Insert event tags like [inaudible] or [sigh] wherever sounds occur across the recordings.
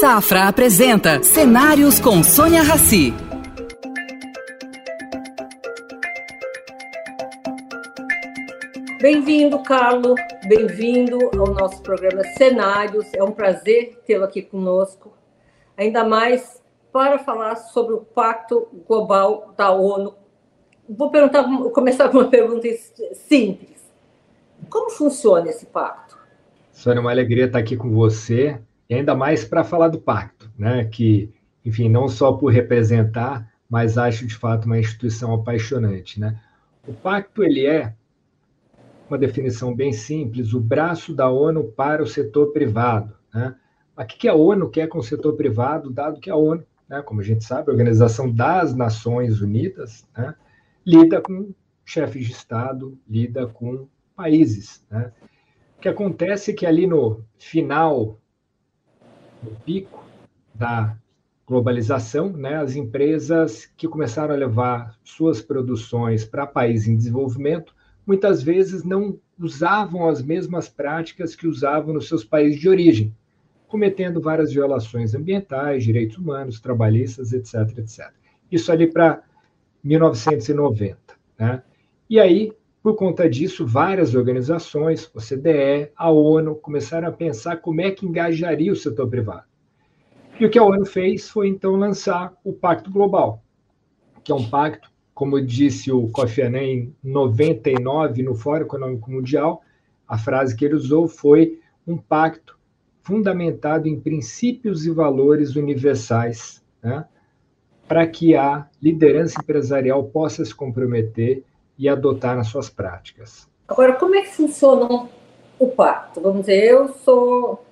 Safra apresenta Cenários com Sônia Rassi. Bem-vindo, Carlos. Bem-vindo ao nosso programa Cenários. É um prazer tê-lo aqui conosco. Ainda mais para falar sobre o Pacto Global da ONU. Vou perguntar, começar com uma pergunta simples. Como funciona esse pacto? Sônia, uma alegria estar aqui com você e ainda mais para falar do pacto, né? Que, enfim, não só por representar, mas acho de fato uma instituição apaixonante, né? O pacto ele é uma definição bem simples, o braço da ONU para o setor privado, né? O que a ONU quer com o setor privado, dado que a ONU, né, como a gente sabe, a Organização das Nações Unidas, né, lida com chefes de Estado, lida com países. Né? O que acontece é que ali no final no pico da globalização, né, as empresas que começaram a levar suas produções para países em desenvolvimento, muitas vezes não usavam as mesmas práticas que usavam nos seus países de origem, cometendo várias violações ambientais, direitos humanos, trabalhistas, etc, etc. Isso ali para 1990, né? E aí, por conta disso, várias organizações, OCDE, a ONU, começaram a pensar como é que engajaria o setor privado. E o que a ONU fez foi, então, lançar o Pacto Global, que é um pacto, como disse o Kofi Annan em 99, no Fórum Econômico Mundial, a frase que ele usou foi um pacto fundamentado em princípios e valores universais, né, para que a liderança empresarial possa se comprometer e adotar nas suas práticas. Agora, como é que funciona o pacto? Vamos dizer, eu sou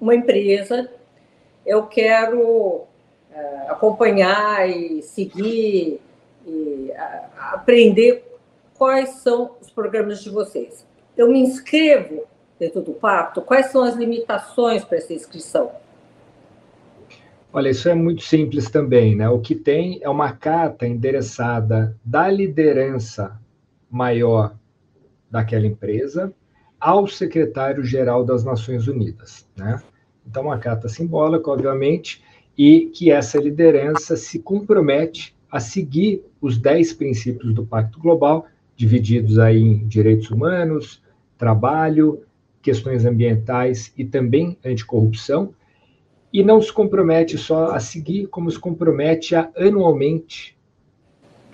uma empresa, eu quero uh, acompanhar e seguir e uh, aprender quais são os programas de vocês. Eu me inscrevo dentro do pacto? Quais são as limitações para essa inscrição? Olha, isso é muito simples também, né? O que tem é uma carta endereçada da liderança maior daquela empresa ao secretário-geral das Nações Unidas, né? Então, uma carta simbólica, obviamente, e que essa liderança se compromete a seguir os dez princípios do Pacto Global, divididos aí em direitos humanos, trabalho, questões ambientais e também anticorrupção, e não se compromete só a seguir, como se compromete a anualmente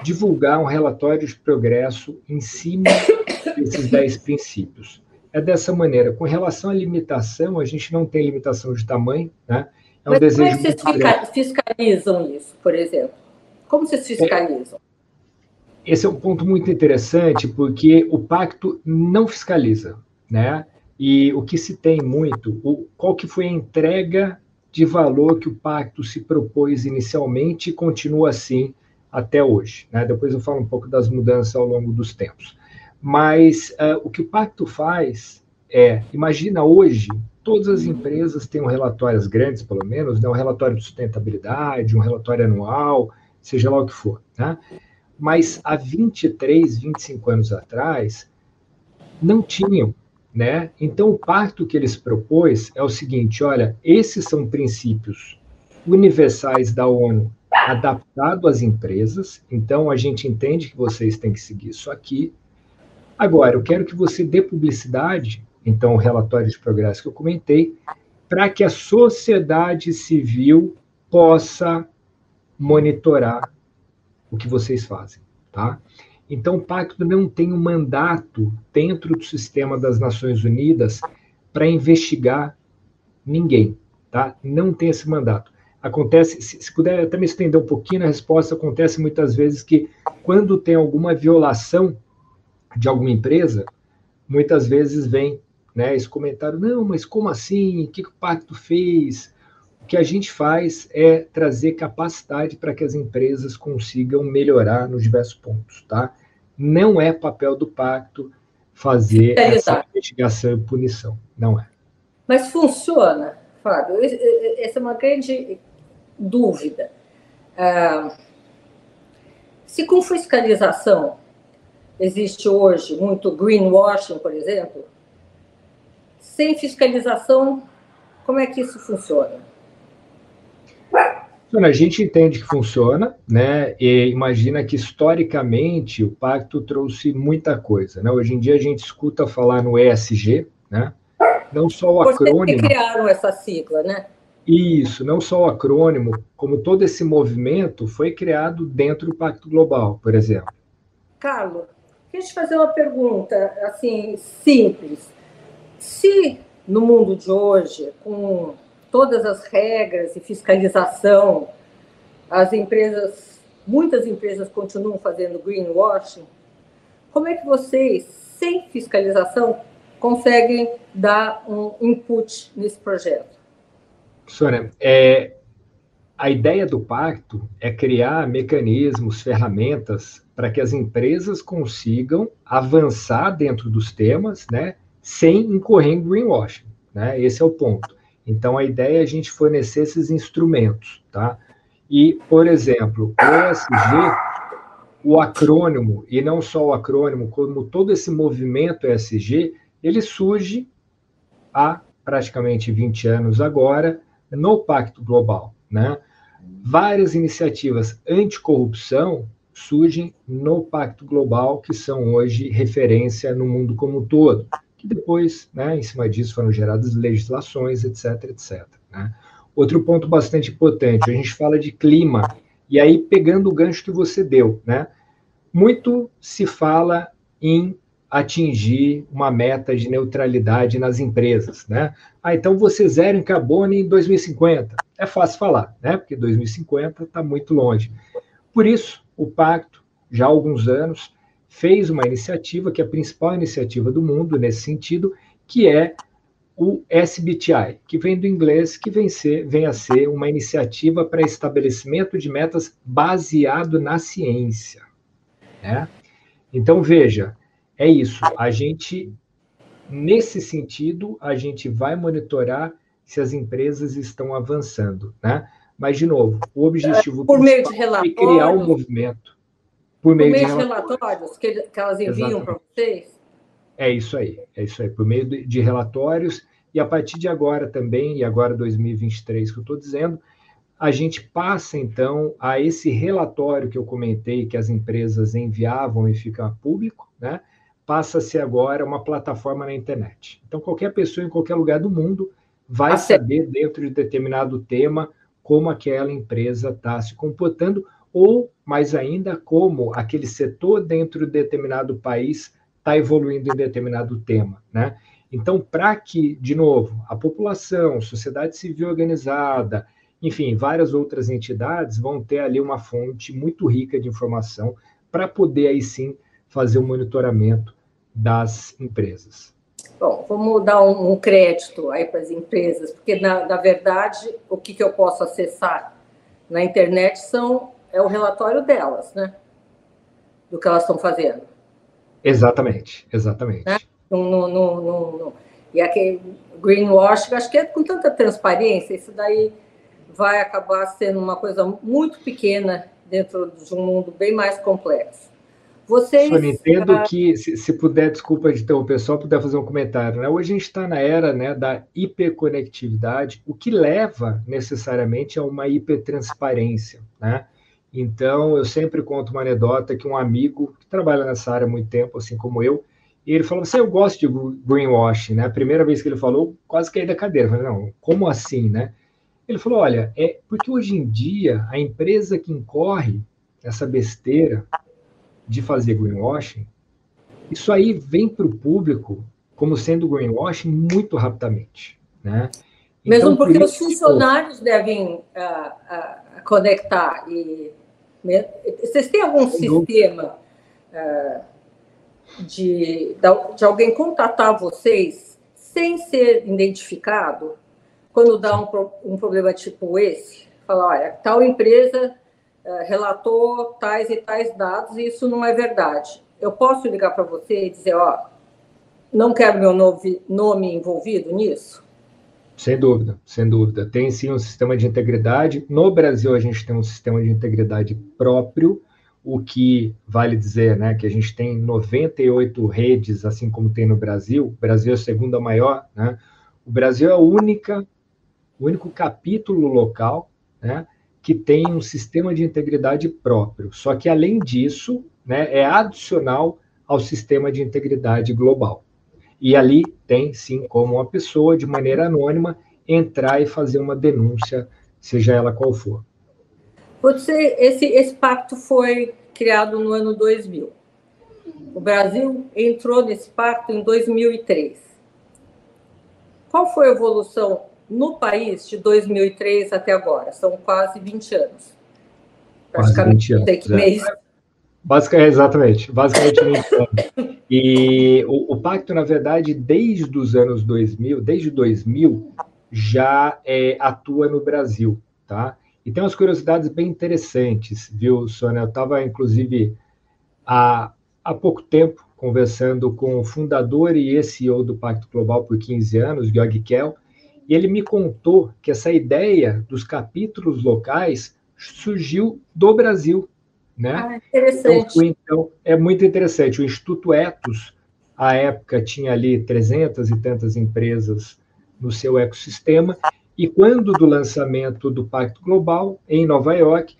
divulgar um relatório de progresso em cima desses dez princípios. É dessa maneira. Com relação à limitação, a gente não tem limitação de tamanho, né? É um Mas desejo como é que vocês fiscalizam isso, por exemplo? Como vocês fiscalizam? É, esse é um ponto muito interessante, porque o pacto não fiscaliza, né? E o que se tem muito, o, qual que foi a entrega de valor que o pacto se propôs inicialmente e continua assim até hoje. Né? Depois eu falo um pouco das mudanças ao longo dos tempos. Mas uh, o que o pacto faz é, imagina hoje, todas as empresas têm um relatório, as grandes pelo menos, né? um relatório de sustentabilidade, um relatório anual, seja lá o que for. Né? Mas há 23, 25 anos atrás, não tinham né? Então, o pacto que eles propôs é o seguinte: olha, esses são princípios universais da ONU adaptado às empresas, então a gente entende que vocês têm que seguir isso aqui. Agora, eu quero que você dê publicidade, então, o relatório de progresso que eu comentei, para que a sociedade civil possa monitorar o que vocês fazem, tá? Então, o pacto não tem um mandato dentro do sistema das Nações Unidas para investigar ninguém, tá? Não tem esse mandato. Acontece, se, se puder até me estender um pouquinho na resposta, acontece muitas vezes que quando tem alguma violação de alguma empresa, muitas vezes vem né, esse comentário, não, mas como assim? O que, o pacto fez? O que a gente faz é trazer capacidade para que as empresas consigam melhorar nos diversos pontos, tá? Não é papel do pacto fazer essa investigação e punição, não é. Mas funciona, Fábio? Essa é uma grande dúvida. Ah, se com fiscalização existe hoje muito greenwashing, por exemplo, sem fiscalização, como é que isso funciona? A gente entende que funciona, né? E imagina que historicamente o pacto trouxe muita coisa, né? Hoje em dia a gente escuta falar no ESG, né? Não só o acrônimo. Vocês criaram essa sigla, né? Isso, não só o acrônimo, como todo esse movimento foi criado dentro do Pacto Global, por exemplo. Carlos, queria te fazer uma pergunta, assim, simples. Se no mundo de hoje, com todas as regras e fiscalização, as empresas, muitas empresas continuam fazendo greenwashing, como é que vocês, sem fiscalização, conseguem dar um input nesse projeto? Sônia, é, a ideia do pacto é criar mecanismos, ferramentas para que as empresas consigam avançar dentro dos temas, né, sem incorrer em greenwashing, né? Esse é o ponto. Então a ideia é a gente fornecer esses instrumentos, tá? E, por exemplo, o ESG, o acrônimo, e não só o acrônimo, como todo esse movimento ESG, ele surge há praticamente 20 anos agora no Pacto Global, né? Várias iniciativas anticorrupção surgem no Pacto Global, que são hoje referência no mundo como um todo, que depois, né, em cima disso, foram geradas legislações, etc, etc. Né? Outro ponto bastante importante, a gente fala de clima, e aí pegando o gancho que você deu, né? Muito se fala em atingir uma meta de neutralidade nas empresas, né? Ah, então você zero em carbono em 2050. É fácil falar, né? Porque 2050 está muito longe. Por isso, o pacto, já há alguns anos, fez uma iniciativa que é a principal iniciativa do mundo nesse sentido, que é o SBTI, que vem do inglês, que vem, ser, vem a ser uma iniciativa para estabelecimento de metas baseado na ciência. Né? Então, veja, é isso. A gente, nesse sentido, a gente vai monitorar se as empresas estão avançando, né? Mas, de novo, o objetivo por meio de relatórios, é criar um movimento. Por meio, por meio de, relatórios, relatórios que, que elas enviam para vocês? É isso aí, é isso aí, por meio de, relatórios, e a partir de agora também, e agora 2023 que eu estou dizendo, a gente passa então a esse relatório que eu comentei que as empresas enviavam e fica público, né? Passa a ser agora uma plataforma na internet. Então, qualquer pessoa em qualquer lugar do mundo vai saber, dentro de determinado tema, como aquela empresa está se comportando, ou, mais ainda, como aquele setor dentro de determinado país está evoluindo em determinado tema. Né? Então, para que, de novo, a população, sociedade civil organizada, enfim, várias outras entidades vão ter ali uma fonte muito rica de informação para poder aí sim fazer o um monitoramento das empresas? Bom, vamos dar um, um crédito aí para as empresas, porque, na, na verdade, o que, que eu posso acessar na internet são, é o relatório delas, né? Do que elas estão fazendo. Exatamente, exatamente. Né? No, no, no, no, e aquele greenwashing, acho que é com tanta transparência, isso daí vai acabar sendo uma coisa muito pequena dentro de um mundo bem mais complexo. Vocês. Sônia, entendo ah, que, se, se, puder, desculpa de o pessoal puder fazer um comentário, né? Hoje a gente está na era né, da hiperconectividade, o que leva necessariamente a uma hipertransparência, né? Então, eu sempre conto uma anedota que um amigo que trabalha nessa área há muito tempo, assim como eu, e ele falou assim: Eu gosto de greenwashing, né? A primeira vez que ele falou, quase caí da cadeira. Eu falei: Não, como assim, né? Ele falou: Olha, é porque hoje em dia a empresa que incorre essa besteira de fazer greenwashing, isso aí vem para o público como sendo greenwashing muito rapidamente. Né? Mesmo então, porque por os funcionários devem uh, uh, conectar. E, vocês têm algum sistema uh, de, de alguém contatar vocês sem ser identificado quando dá um, um problema tipo esse? Falar, olha, tal empresa relatou tais e tais dados e isso não é verdade. Eu posso ligar para você e dizer, ó, não quero meu nome envolvido nisso? Sem dúvida, sem dúvida. Tem sim um sistema de integridade. No Brasil, a gente tem um sistema de integridade próprio, o que vale dizer né, que a gente tem 98 redes, assim como tem no Brasil. O Brasil é a segunda maior. Né? O Brasil é a única, o único capítulo local né, que tem um sistema de integridade próprio. Só que, além disso, né, é adicional ao sistema de integridade global. E ali tem, sim, como uma pessoa, de maneira anônima, entrar e fazer uma denúncia, seja ela qual for. Você, esse, esse pacto foi criado no ano 2000. O Brasil entrou nesse pacto em 2003. Qual foi a evolução no país de 2003 até agora? São quase 20 anos. Quase 20 anos. Que mês. É. Exatamente, basicamente 20 anos. E o, o, pacto, na verdade, desde os anos 2000, desde 2000, já é, atua no Brasil, tá? E tem umas curiosidades bem interessantes, viu, Sônia? Eu estava, inclusive, há, há pouco tempo conversando com o fundador e CEO do Pacto Global por 15 anos, Georg Kell, e ele me contou que essa ideia dos capítulos locais surgiu do Brasil, né? Ah, interessante. Então, então, é muito interessante. O Instituto Etos, à época, tinha ali trezentas e tantas empresas no seu ecossistema, e quando do lançamento do Pacto Global, em Nova York,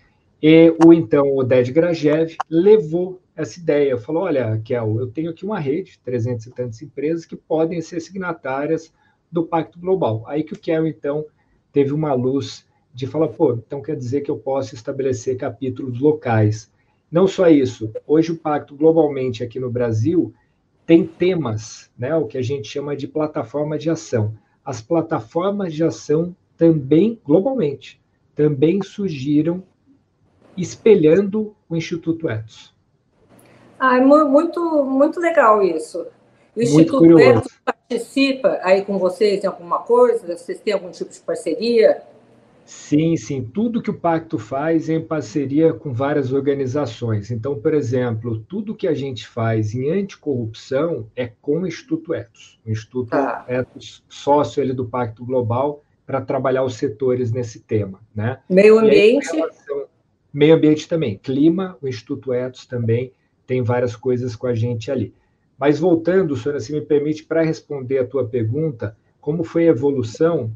o então Oded Grajev levou essa ideia. Falou: olha, Kel, eu tenho aqui uma rede, 300 e tantas empresas, que podem ser signatárias do Pacto Global. Aí que o Kel, então, teve uma luz de falar: pô, então quer dizer que eu posso estabelecer capítulos locais. Não só isso, hoje o Pacto, globalmente aqui no Brasil, tem temas, né, o que a gente chama de plataforma de ação as plataformas de ação também, globalmente, também surgiram espelhando o Instituto Etos. Ah, é muito, muito legal isso. O Instituto Etos participa aí com vocês em alguma coisa? Vocês têm algum tipo de parceria? Sim, sim. Tudo que o Pacto faz é em parceria com várias organizações. Então, por exemplo, tudo que a gente faz em anticorrupção é com o Instituto Etos. O Instituto ah. Etos, sócio ele do Pacto Global, para trabalhar os setores nesse tema. Né? Meio ambiente? Aí, relação, meio ambiente também. Clima, o Instituto Etos também tem várias coisas com a gente ali. Mas voltando, Sônia, se me permite, para responder a tua pergunta, como foi a evolução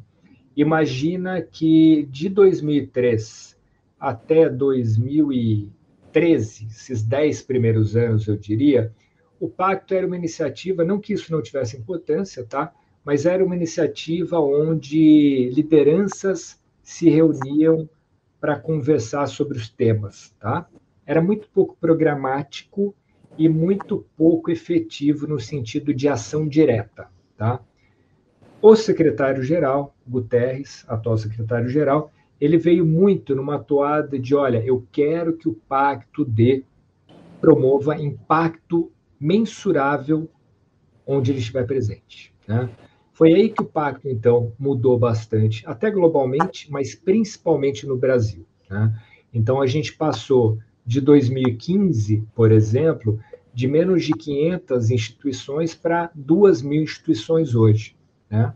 imagina que de 2003 até 2013, esses dez primeiros anos, eu diria, o pacto era uma iniciativa, não que isso não tivesse importância, tá? Mas era uma iniciativa onde lideranças se reuniam para conversar sobre os temas, tá? Era muito pouco programático e muito pouco efetivo no sentido de ação direta, tá? O secretário-geral, Guterres, atual secretário-geral, ele veio muito numa toada de, olha, eu quero que o pacto de promova impacto mensurável onde ele estiver presente. Né? Foi aí que o pacto, então, mudou bastante, até globalmente, mas principalmente no Brasil. Né? Então, a gente passou de 2015, por exemplo, de menos de 500 instituições para 2 mil instituições hoje. Né?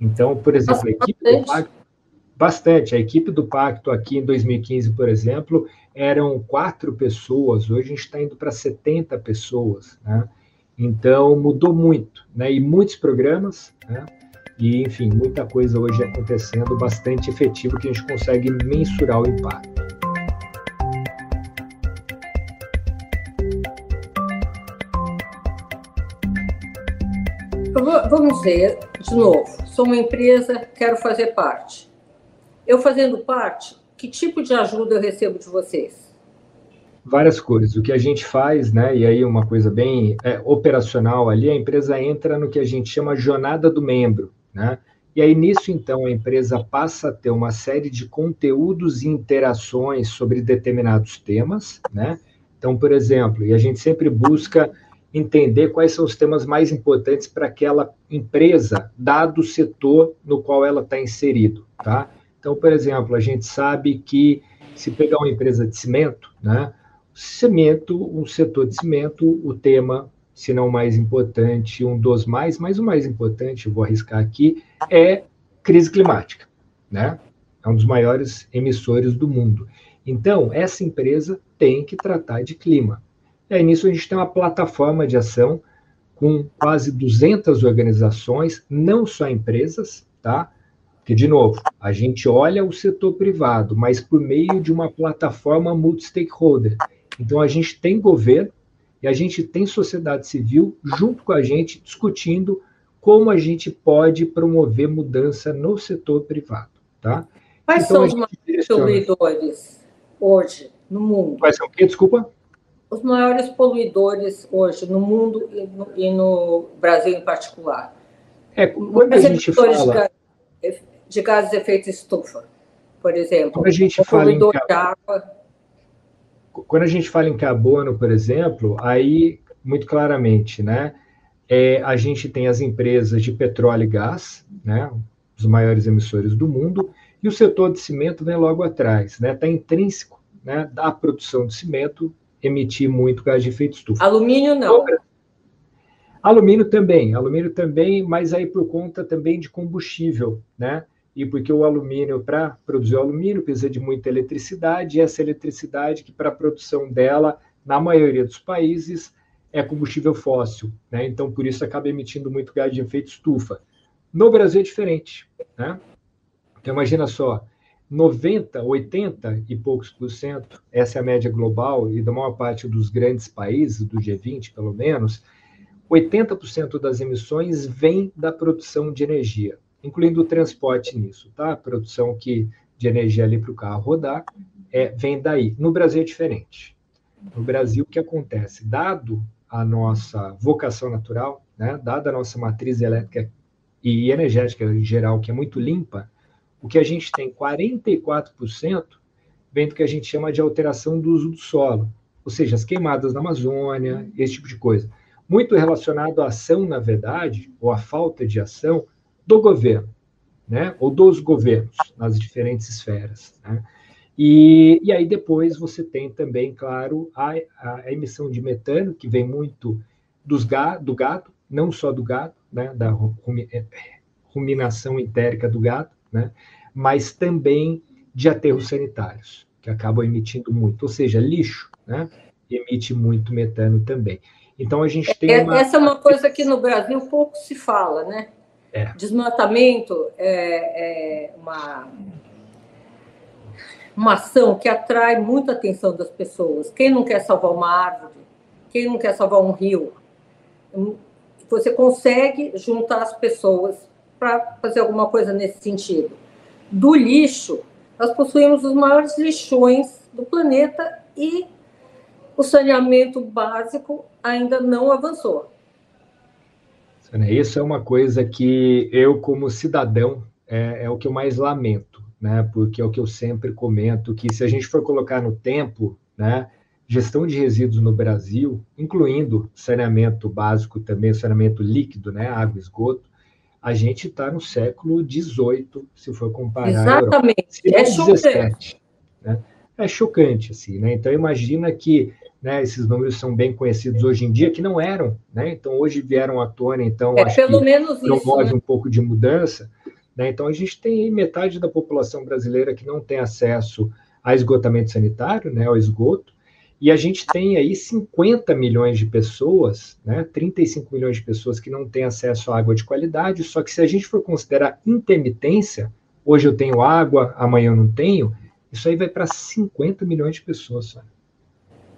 Então, por exemplo, a equipe do Pacto, bastante. A equipe do Pacto aqui em 2015, por exemplo, eram quatro pessoas, hoje a gente está indo para 70 pessoas. Né? Então, mudou muito, né? e muitos programas, né? e, enfim, muita coisa hoje acontecendo, bastante efetivo, que a gente consegue mensurar o impacto. Vamos ver, de novo, sou uma empresa, quero fazer parte. Eu fazendo parte, que tipo de ajuda eu recebo de vocês? Várias coisas. O que a gente faz, né? E aí uma coisa bem é, operacional ali, a empresa entra no que a gente chama jornada do membro, né? E aí nisso então a empresa passa a ter uma série de conteúdos e interações sobre determinados temas, né? Então, por exemplo, e a gente sempre busca entender quais são os temas mais importantes para aquela empresa, dado o setor no qual ela está inserido, tá? Então, por exemplo, a gente sabe que se pegar uma empresa de cimento, né? Cimento, o setor de cimento, o tema, se não mais importante, um dos mais, mas o mais importante, vou arriscar aqui, é crise climática, né? É um dos maiores emissores do mundo. Então, essa empresa tem que tratar de clima. E aí, nisso, a gente tem uma plataforma de ação com quase 200 organizações, não só empresas, tá? Que, de novo, A gente olha o setor privado, mas por meio de uma plataforma multi-stakeholder. Então, a gente tem governo e a gente tem sociedade civil junto com a gente discutindo como a gente pode promover mudança no setor privado. Tá? Quais então, são os maiores poluidores hoje no mundo? Quais são o quê? Desculpa? Os maiores poluidores hoje no mundo e no, e no Brasil em particular. É, quando a gente fala... De, de gases de efeito estufa, por exemplo. Quando a gente fala em... água quando a gente fala em carbono, por exemplo, aí muito claramente, né? É, a gente tem as empresas de petróleo e gás, né? Os maiores emissores do mundo, e o setor de cimento vem logo atrás, né? Está intrínseco, né? Da produção de cimento emitir muito gás de efeito estufa. Alumínio não. Alumínio também, alumínio também, mas aí por conta também de combustível, né? e porque o alumínio, para produzir o alumínio, precisa de muita eletricidade, e essa eletricidade, que para a produção dela, na maioria dos países, é combustível fóssil. Né? Então, por isso, acaba emitindo muito gás de efeito estufa. No Brasil é diferente. Né? Então, imagina só, 90, 80 e poucos por cento, essa é a média global, e da maior parte dos grandes países, do G20 pelo menos, 80% das emissões vem da produção de energia incluindo o transporte nisso, tá? A produção que, de energia ali para o carro rodar é, vem daí. No Brasil é diferente. No Brasil, o que acontece? Dado a nossa vocação natural, né, dada a nossa matriz elétrica e energética em geral, que é muito limpa, o que a gente tem 44% vem do que a gente chama de alteração do uso do solo, ou seja, as queimadas na Amazônia, esse tipo de coisa. Muito relacionado à ação, na verdade, ou à falta de ação do governo, né? ou dos governos, nas diferentes esferas. Né? E, e aí depois você tem também, claro, a, a emissão de metano, que vem muito dos ga, do gado, não só do gado, né? da é, ruminação entérica do gado, né? mas também de aterros sanitários, que acabam emitindo muito, ou seja, lixo, né? emite muito metano também. Então a gente tem é, uma... Essa é uma coisa que no Brasil pouco se fala, né? É. Desmatamento é, é, uma, uma ação que atrai muita atenção das pessoas. Quem não quer salvar uma árvore? Quem não quer salvar um rio? Você consegue juntar as pessoas para fazer alguma coisa nesse sentido. Do lixo, nós possuímos os maiores lixões do planeta e o saneamento básico ainda não avançou. Isso é uma coisa que eu, como cidadão, é, é, o que eu mais lamento, né? Porque é o que eu sempre comento que se a gente for colocar no tempo, né? Gestão de resíduos no Brasil, incluindo saneamento básico também, saneamento líquido, né? Água, esgoto, a gente está no século XVIII, se for comparar. Exatamente. É chocante. Né? É chocante, assim, né? Então imagina que né, esses números são bem conhecidos hoje em dia, que não eram, né? Então hoje vieram à tona, então é, acho pelo que menos promove isso, né? um pouco de mudança. Né? Então a gente tem metade da população brasileira que não tem acesso a esgotamento sanitário, né, ao esgoto, e a gente tem aí 50 milhões de pessoas, né, 35 milhões de pessoas que não têm acesso à água de qualidade, só que se a gente for considerar intermitência, hoje eu tenho água, amanhã eu não tenho, isso aí vai para 50 milhões de pessoas, sabe?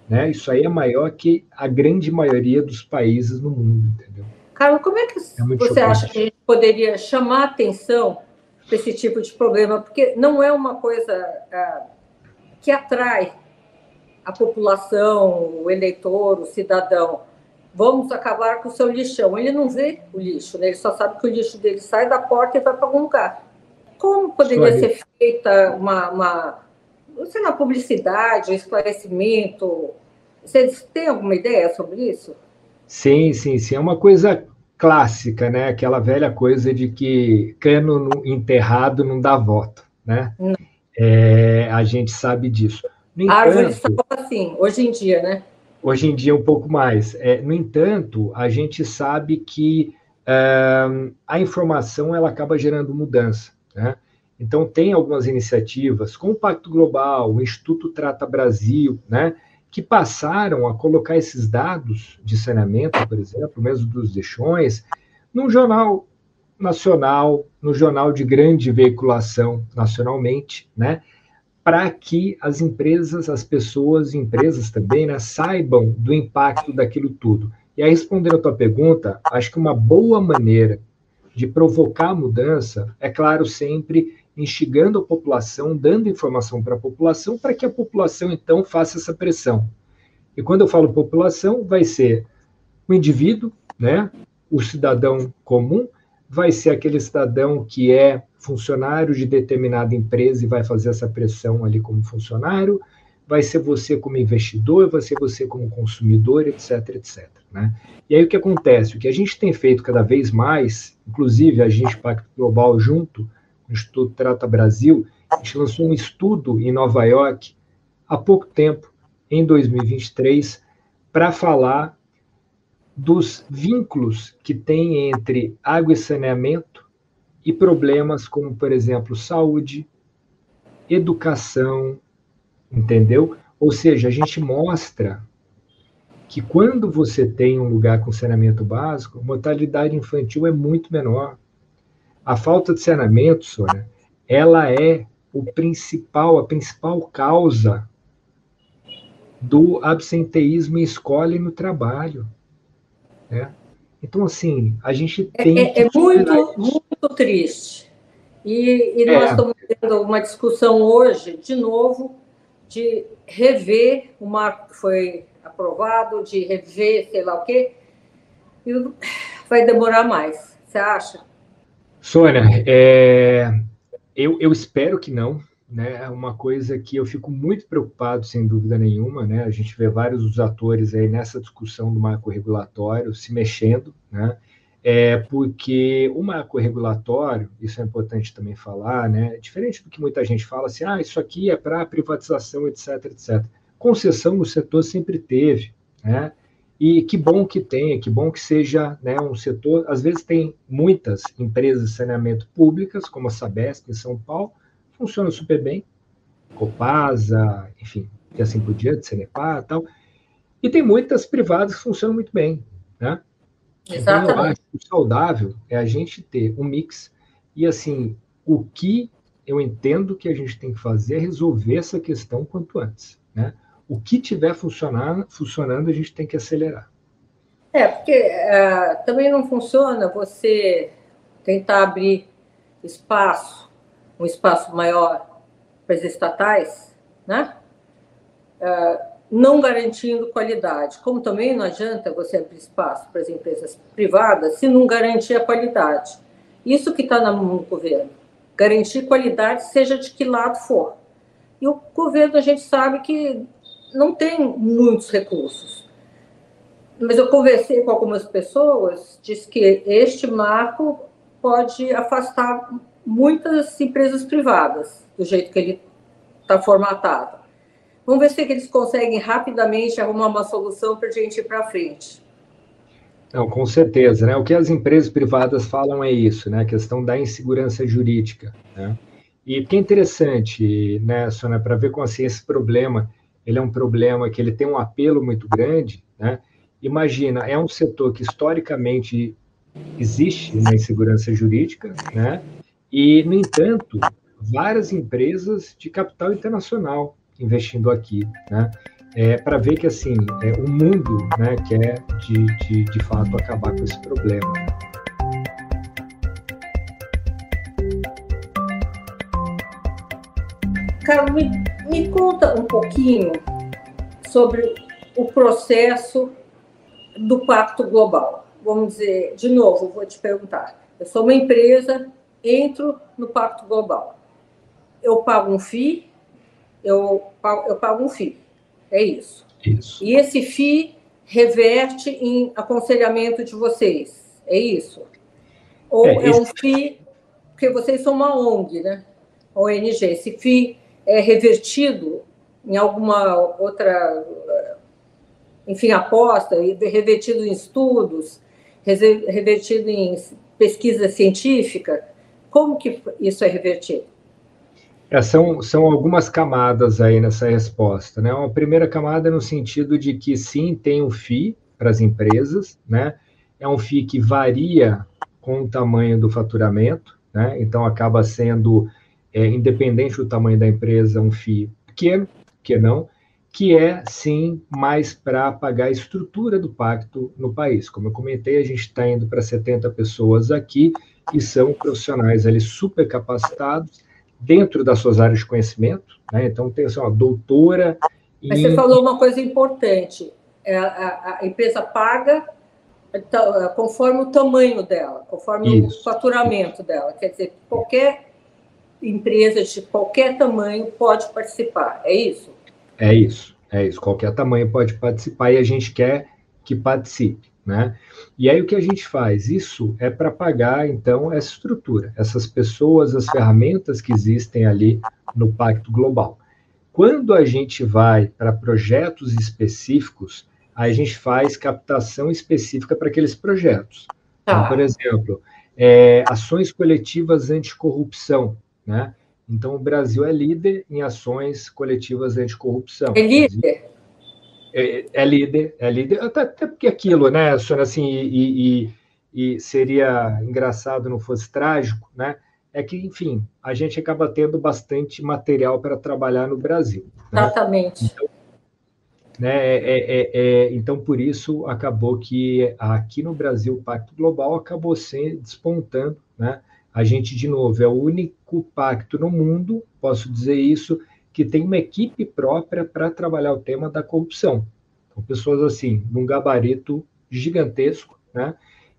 Né? Isso aí é maior que a grande maioria dos países no mundo, entendeu? Carlos, como é que é você chocante. acha que a gente poderia chamar atenção para esse tipo de problema? Porque não é uma coisa ah, que atrai a população, o eleitor, o cidadão. Vamos acabar com o seu lixão. Ele não vê o lixo, né? ele só sabe que o lixo dele sai da porta e vai para algum lugar. Como poderia ser feita uma, uma sei lá, publicidade, esclarecimento. Vocês têm alguma ideia sobre isso? Sim, sim, sim. É uma coisa clássica, né? Aquela velha coisa de que cano enterrado não dá voto, né? É, a gente sabe disso. No entanto, Árvore salva assim, hoje em dia, né? Hoje em dia um pouco mais. É, no entanto, a gente sabe que uh, a informação ela acaba gerando mudança, né? Então, tem algumas iniciativas, como o Pacto Global, o Instituto Trata Brasil, né, que passaram a colocar esses dados de saneamento, por exemplo, mesmo dos deixões, num jornal nacional, no jornal de grande veiculação nacionalmente, né? Para que as empresas, as pessoas, empresas também, né, saibam do impacto daquilo tudo. E aí, respondendo a tua pergunta, acho que uma boa maneira de provocar mudança é, claro, sempre instigando a população, dando informação para a população, para que a população, então, faça essa pressão. E quando eu falo população, vai ser o indivíduo, né, o cidadão comum, vai ser aquele cidadão que é funcionário de determinada empresa e vai fazer essa pressão ali como funcionário, vai ser você como investidor, vai ser você como consumidor, etc, etc. Né? E aí o que acontece? O que a gente tem feito cada vez mais, inclusive a gente Pacto Global junto, o Instituto Trata Brasil, a gente lançou um estudo em Nova York há pouco tempo, em 2023, para falar dos vínculos que tem entre água e saneamento e problemas como, por exemplo, saúde, educação, entendeu? Ou seja, a gente mostra que quando você tem um lugar com saneamento básico, a mortalidade infantil é muito menor. A falta de saneamento, Sônia, ela é o principal, a principal causa do absenteísmo em escola e no trabalho. Né? Então, assim, a gente é, tem. É, é, é muito, muito triste. E, e nós é. estamos tendo uma discussão hoje, de novo, de rever o marco que foi aprovado, de rever sei lá o quê. E vai demorar mais, você acha? Sônia, é, eu, eu espero que não, né, é uma coisa que eu fico muito preocupado, sem dúvida nenhuma, né, a gente vê vários dos atores aí nessa discussão do marco regulatório se mexendo, né, é porque o marco regulatório, isso é importante também falar, né, diferente do que muita gente fala assim, ah, isso aqui é para privatização, etc, etc. Concessão no setor sempre teve, né, e que bom que tenha, que bom que seja né, um setor. Às vezes tem muitas empresas de saneamento públicas, como a Sabesp em São Paulo, funciona super bem, Copasa, enfim, e assim por diante, Cenepar e tal. E tem muitas privadas que funcionam muito bem, né? Exatamente. Então, eu acho que o saudável é a gente ter um mix e, assim, o que eu entendo que a gente tem que fazer é resolver essa questão quanto antes, né? O que tiver funcionando, funcionando a gente tem que acelerar. É, porque uh, também não funciona você tentar abrir espaço um espaço maior para as estatais, né? Uh, não garantindo qualidade. Como também não adianta você abrir espaço para as empresas privadas se não garantir a qualidade. Isso que está na mão do governo. Garantir qualidade, seja de que lado for. E o governo, a gente sabe que não tem muitos recursos. Mas eu conversei com algumas pessoas, disse que este marco pode afastar muitas empresas privadas, do jeito que ele está formatado. Vamos ver se eles conseguem rapidamente arrumar uma solução para a gente ir para frente. Não, com certeza, né? O que as empresas privadas falam é isso, né? A questão da insegurança jurídica, né? E que é interessante, né, Sônia, para ver como assim esse problema, ele é um problema que ele tem um apelo muito grande, né? Imagina, é um setor que historicamente existe na insegurança jurídica, né? E, no entanto, várias empresas de capital internacional investindo aqui, né? É, para ver que assim é, o mundo né, quer de, de, de fato acabar com esse problema. Carlos, me, me conta um pouquinho sobre o processo do Pacto Global. Vamos dizer, de novo, vou te perguntar. Eu sou uma empresa entro no Pacto Global. Eu pago um FII, eu pago, eu pago um FII. É isso. Isso. E esse FII reverte em aconselhamento de vocês. É isso? Ou é, é esse... um FII, porque vocês são uma ONG, né? ONG. Esse FII é revertido em alguma outra, enfim, aposta, revertido em estudos, revertido em pesquisa científica. Como que isso é revertido? É, são, são algumas camadas aí nessa resposta. Né? Uma primeira camada é no sentido de que sim, tem um FII para as empresas, né? é um FII que varia com o tamanho do faturamento, né? Então acaba sendo, é, independente do tamanho da empresa, um FII pequeno, que não, que é sim mais para pagar a estrutura do pacto no país. Como eu comentei, a gente está indo para 70 pessoas aqui e são profissionais ali super capacitados dentro das suas áreas de conhecimento, né? Então tem assim, uma doutora. Mas em... você falou uma coisa importante: é, a, a empresa paga então, conforme o tamanho dela, conforme Isso. o faturamento dela. Quer dizer, qualquer empresa de qualquer tamanho pode participar, é isso? É isso, é isso. Qualquer tamanho pode participar e a gente quer que participe, né? E aí o que a gente faz? Isso é para pagar, então, essa estrutura, essas pessoas, as ferramentas que existem ali no Pacto Global. Quando a gente vai para projetos específicos, a gente faz captação específica para aqueles projetos. Então, tá. por exemplo, é, ações coletivas anticorrupção, né? Então, o Brasil é líder em ações coletivas anticorrupção. É líder? É, é líder, é líder. Até, até porque aquilo, né, Sônia, assim, e, e, e, seria engraçado não fosse trágico, né? É que, enfim, a gente acaba tendo bastante material para trabalhar no Brasil. Né? Exatamente. Então, né? É, é, então, por isso, acabou que aqui no Brasil o Pacto Global acabou sendo despontando. Né? A gente, de novo, é o único pacto no mundo, posso dizer isso, que tem uma equipe própria para trabalhar o tema da corrupção. Então, pessoas assim, num gabarito gigantesco, né?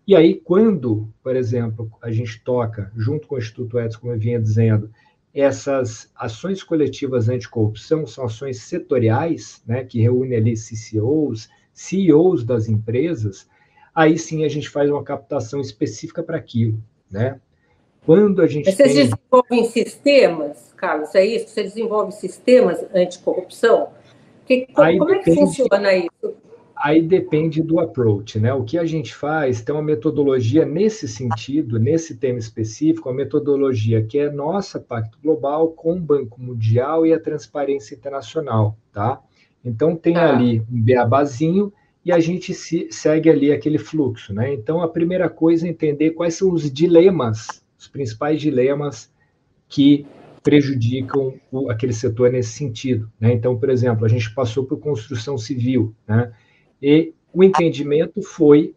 E aí, quando, por exemplo, a gente toca, junto com o Instituto Edson, como eu vinha dizendo, essas ações coletivas anticorrupção são ações setoriais, né, que reúnem ali CCOs, CEOs das empresas, aí sim a gente faz uma captação específica para aquilo, né? Quando a gente Mas vocês tem... desenvolvem sistemas, Carlos, é isso? Você desenvolve sistemas anticorrupção? Que, como, como é que funciona isso? aí depende do approach, né? O que a gente faz tem uma metodologia nesse sentido, nesse tema específico, uma metodologia que é nossa, Pacto Global, com o Banco Mundial e a Transparência Internacional, tá? Então tem ah. ali um beabazinho e a gente se, segue ali aquele fluxo, né? Então a primeira coisa é entender quais são os dilemas, os principais dilemas que prejudicam o, aquele setor nesse sentido. Né? Então, por exemplo, a gente passou por construção civil, né? E o entendimento foi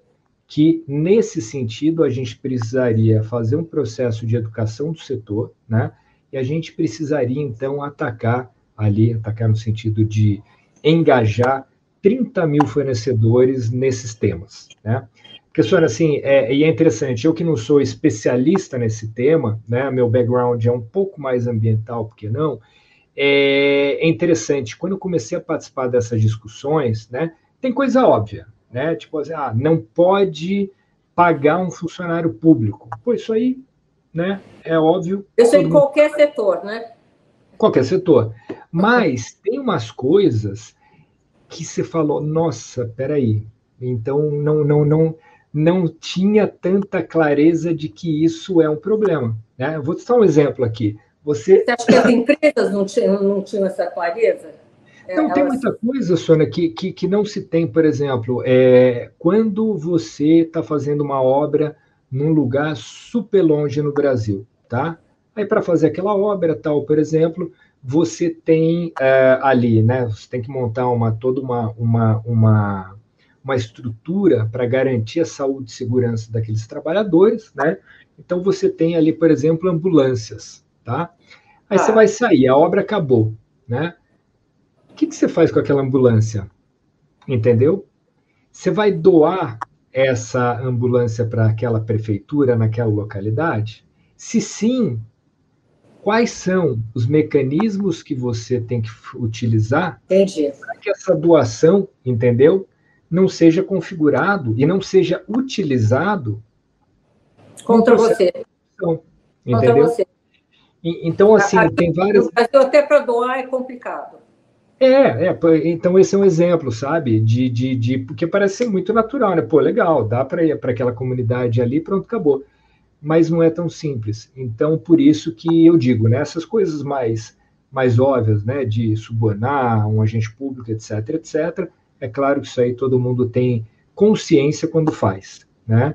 que, nesse sentido, a gente precisaria fazer um processo de educação do setor, né? E a gente precisaria, então, atacar ali, atacar no sentido de engajar 30 mil fornecedores nesses temas, né? Porque, senhora, assim, é, e é interessante, eu que não sou especialista nesse tema, né? Meu background é um pouco mais ambiental, porque não? É, é interessante, quando eu comecei a participar dessas discussões, né? Tem coisa óbvia, né? Tipo assim, ah, não pode pagar um funcionário público. Pô, isso aí, né? É óbvio. Isso em qualquer mundo... setor, né? Qualquer setor. Mas tem umas coisas que você falou, nossa, peraí. Então não, não, não, não tinha tanta clareza de que isso é um problema. Né? Eu vou te dar um exemplo aqui. Você... você acha que as empresas não tinham, não tinham essa clareza? Então, tem muita coisa, Sônia, que, que, que não se tem, por exemplo, é, quando você está fazendo uma obra num lugar super longe no Brasil, tá? Aí, para fazer aquela obra, tal, por exemplo, você tem é, ali, né? Você tem que montar uma, toda uma, uma, uma, uma estrutura para garantir a saúde e segurança daqueles trabalhadores, né? Então, você tem ali, por exemplo, ambulâncias, tá? Aí ah. você vai sair, a obra acabou, né? O que, que você faz com aquela ambulância? Entendeu? Você vai doar essa ambulância para aquela prefeitura naquela localidade? Se sim, quais são os mecanismos que você tem que utilizar para que essa doação, entendeu, não seja configurado e não seja utilizado contra você. Entendeu? Contra você. Então, assim, tem várias. Mas até para doar é complicado. É, é, então esse é um exemplo, sabe? De, de, de porque parece ser muito natural, né? Pô, legal, dá para ir para aquela comunidade ali, pronto, acabou. Mas não é tão simples. Então, por isso que eu digo, né? Essas coisas mais, mais óbvias, né? De subornar um agente público, etc, etc. É claro que isso aí todo mundo tem consciência quando faz, né?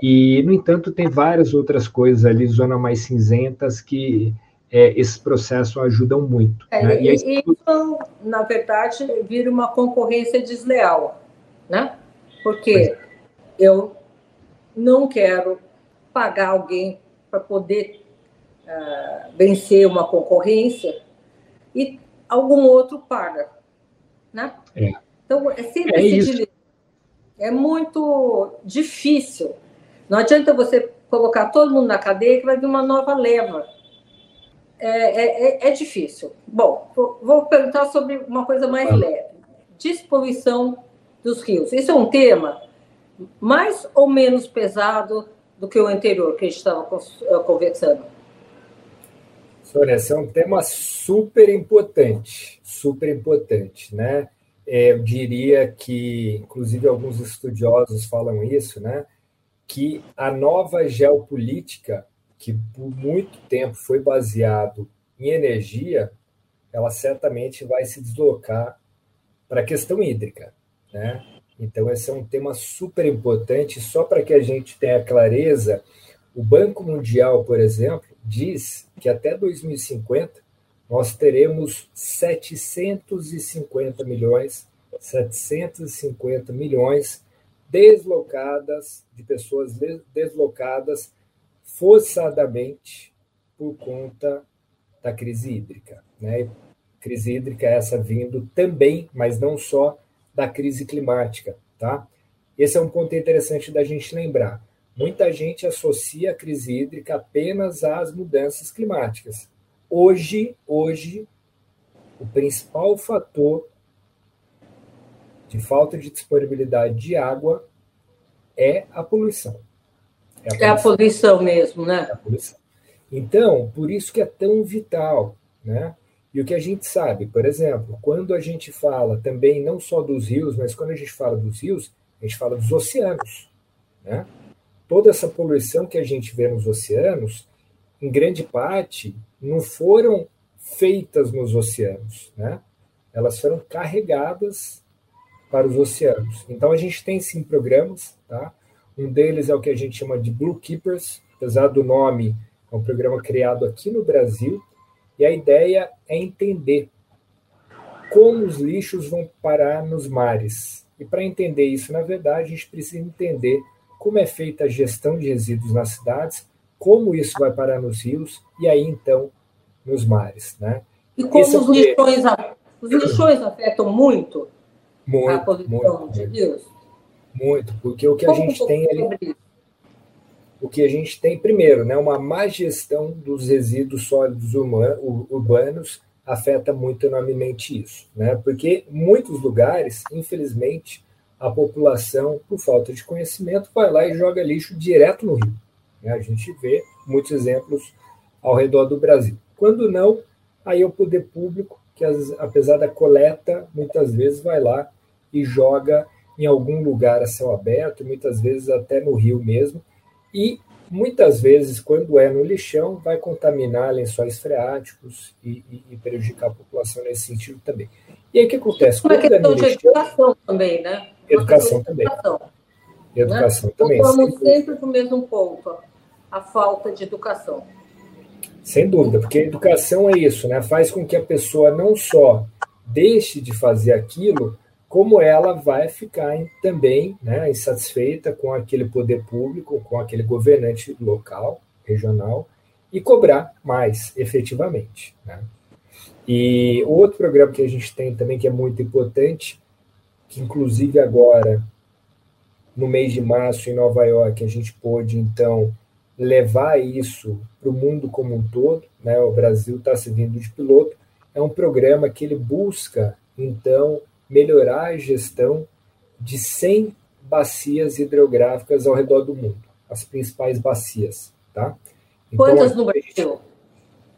E, no entanto, tem várias outras coisas ali, zona mais cinzentas, que é, esses processos ajudam muito. É, né? e, e isso, na verdade, vira uma concorrência desleal, né? Porque é. eu não quero pagar alguém para poder uh, vencer uma concorrência e algum outro paga, né? É. Então, é sempre é esse É muito difícil. Não adianta você colocar todo mundo na cadeia que vai vir uma nova leva é, é, é, é difícil. Bom, vou perguntar sobre uma coisa mais leve: despoluição dos rios. Isso é um tema mais ou menos pesado do que o anterior que a gente estava eh, conversando? Sônia, esse é um tema super importante, super importante, né? É, eu diria que, inclusive, alguns estudiosos falam isso, né? Que a nova geopolítica que por muito tempo foi baseado em energia, ela certamente vai se deslocar para a questão hídrica. Né? Então, esse é um tema super importante. Só para que a gente tenha clareza, o Banco Mundial, por exemplo, diz que até 2050 nós teremos 750 milhões, 750 milhões deslocadas, de pessoas deslocadas forçadamente por conta da crise hídrica. Né? Crise hídrica essa vindo também, mas não só da crise climática. Tá? Esse é um ponto interessante da gente lembrar. Muita gente associa a crise hídrica apenas às mudanças climáticas. Hoje, hoje, o principal fator de falta de disponibilidade de água é a poluição. É a poluição, é a poluição mesmo, né? É poluição. Então, por isso que é tão vital, né? E o que a gente sabe, por exemplo, quando a gente fala também não só dos rios, mas quando a gente fala dos rios, a gente fala dos oceanos, né? Toda essa poluição que a gente vê nos oceanos, em grande parte, não foram feitas nos oceanos, né? Elas foram carregadas para os oceanos. Então a gente tem sim programas, tá? Um deles é o que a gente chama de Blue Keepers, apesar do nome, é um programa criado aqui no Brasil, e a ideia é entender como os lixos vão parar nos mares. E para entender isso, na verdade, a gente precisa entender como é feita a gestão de resíduos nas cidades, como isso vai parar nos rios e aí então nos mares, né? E como Esse é os, lixões, os lixões afetam muito, muito a poluição muito, de rios? Muito, porque o que Como a gente tem ali. O que a gente tem, primeiro, né, uma má gestão dos resíduos sólidos urbanos afeta muito enormemente isso. Né? Porque muitos lugares, infelizmente, a população, por falta de conhecimento, vai lá e joga lixo direto no rio. Né? A gente vê muitos exemplos ao redor do Brasil. Quando não, aí é o poder público, que apesar da coleta, muitas vezes vai lá e joga em algum lugar a céu aberto, muitas vezes até no rio mesmo, e muitas vezes, quando é no lixão, vai contaminar lençóis freáticos e, e, e prejudicar a população nesse sentido também. E aí o que acontece? Uma questão é de lixão, educação também, né? Educação também. Educação, educação né? também. Vamos sempre do mesmo ponto, a falta de educação. Sem dúvida, porque a educação é isso, né? Faz com que a pessoa não só deixe de fazer aquilo, como ela vai ficar também né, insatisfeita com aquele poder público, com aquele governante local, regional, e cobrar mais efetivamente. Né? E o outro programa que a gente tem também, que é muito importante, que inclusive agora, no mês de março, em Nova York, a gente pôde, então, levar isso para o mundo como um todo, né? o Brasil está servindo de piloto, é um programa que ele busca, então, melhorar a gestão de 100 bacias hidrográficas ao redor do mundo, as principais bacias. Tá? Então, Quantas no Brasil?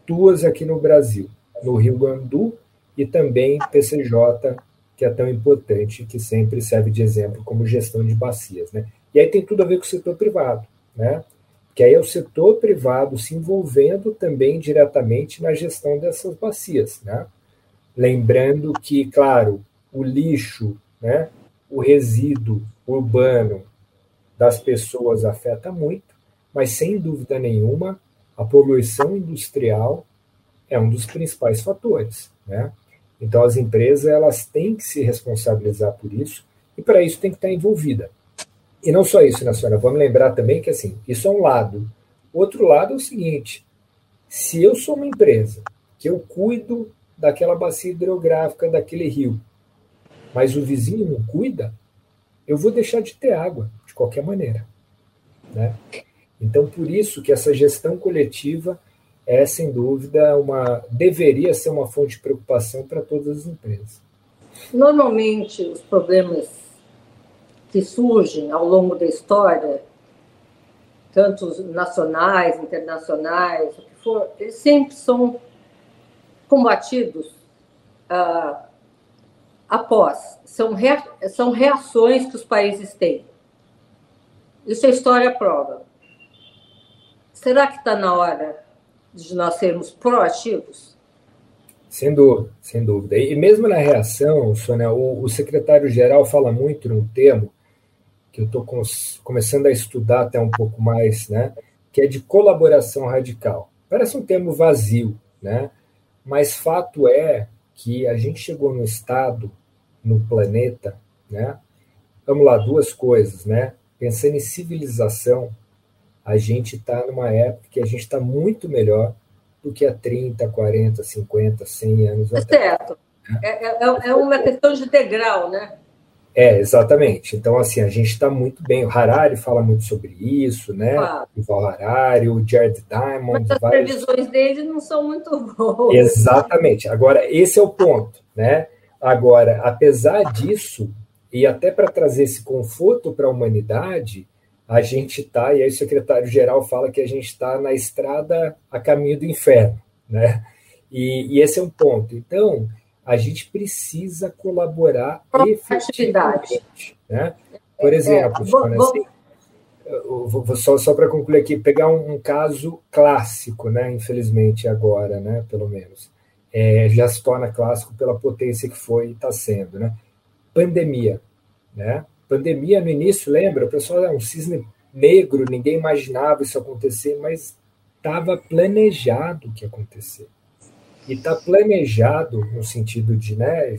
Duas aqui no Brasil, no Rio Guandu e também PCJ, que é tão importante, que sempre serve de exemplo como gestão de bacias. Né? E aí tem tudo a ver com o setor privado, né? que aí é o setor privado se envolvendo também diretamente na gestão dessas bacias. Né? Lembrando que, claro, o lixo, né, o resíduo urbano das pessoas afeta muito, mas sem dúvida nenhuma, a poluição industrial é um dos principais fatores, né? Então as empresas elas têm que se responsabilizar por isso e para isso tem que estar envolvida. E não só isso, né, senhora? Vamos lembrar também que assim, isso é um lado. Outro lado é o seguinte: se eu sou uma empresa que eu cuido daquela bacia hidrográfica daquele rio, mas o vizinho não cuida, eu vou deixar de ter água de qualquer maneira, né? Então por isso que essa gestão coletiva é sem dúvida uma deveria ser uma fonte de preocupação para todas as empresas. Normalmente os problemas que surgem ao longo da história, tanto nacionais, internacionais, o que for, eles sempre são combatidos ah, após. São, rea, são reações que os países têm. Isso a história prova. Será que está na hora de nós sermos proativos? Sem dúvida, sem dúvida. E mesmo na reação, Sônia, o, o secretário-geral fala muito num termo que eu estou começando a estudar até um pouco mais, né? Que é de colaboração radical. Parece um termo vazio, né? Mas fato é que a gente chegou no estado, no planeta, né? Vamos lá, duas coisas, né? Pensando em civilização, a gente está numa época que a gente está muito melhor do que há 30, 40, 50, 100 anos é atrás. Certo. É, é, é uma questão de degrau, né? É, exatamente. Então, assim, a gente está muito bem. O Harari fala muito sobre isso, né? Claro. O Harari, o Jared Diamond. Mas as vários... previsões dele não são muito boas. Exatamente. Agora, esse é o ponto, né? Agora, apesar disso, e até para trazer esse conforto para a humanidade, a gente está, e aí o secretário-geral fala que a gente está na estrada a caminho do inferno, né? E, e, esse é um ponto. Então, a gente precisa colaborar efetivamente. Né? Por exemplo, é, assim, vou, só, só para concluir aqui, pegar um, um, caso clássico, né? infelizmente agora, né? pelo menos. É, já se torna clássico pela potência que foi e está sendo. Né? Pandemia. Né? Pandemia no início, lembra? O pessoal era um cisne negro, ninguém imaginava isso acontecer, mas estava planejado que acontecer. E está planejado no sentido de, né,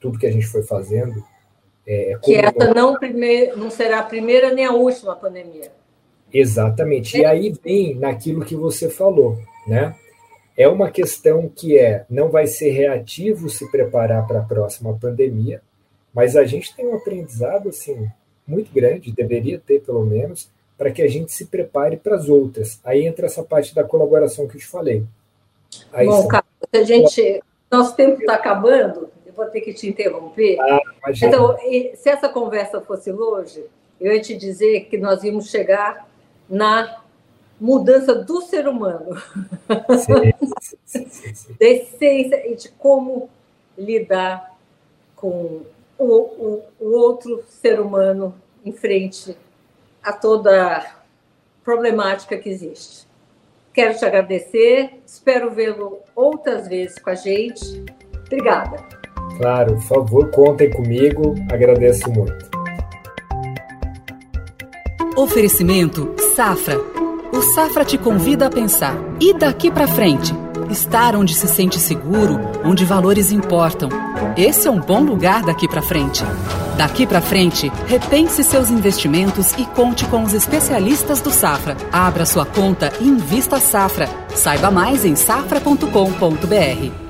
tudo que a gente foi fazendo. É, que essa não, primeir, não será a primeira nem a última pandemia. Exatamente. É. E aí vem naquilo que você falou, né? É uma questão que é, não vai ser reativo se preparar para a próxima pandemia, mas a gente tem um aprendizado assim muito grande, deveria ter pelo menos, para que a gente se prepare para as outras. Aí entra essa parte da colaboração que eu te falei. Aí Bom, são... Carlos, a gente, nosso tempo está acabando, eu vou ter que te interromper. Ah, então, se essa conversa fosse hoje, eu ia te dizer que nós íamos chegar na mudança do ser humano, sim, sim, sim, [laughs] da essência e de como lidar com o, o, o outro ser humano em frente a toda problemática que existe. Quero te agradecer, espero vê-lo outras vezes com a gente. Obrigada. Claro, por favor, contem comigo, agradeço muito. Oferecimento Safra. O Safra te convida a pensar. E daqui para frente? Estar onde se sente seguro, onde valores importam. Esse é um bom lugar daqui para frente. Daqui para frente, repense seus investimentos e conte com os especialistas do Safra. Abra sua conta e invista Safra. Saiba mais em safra.com.br.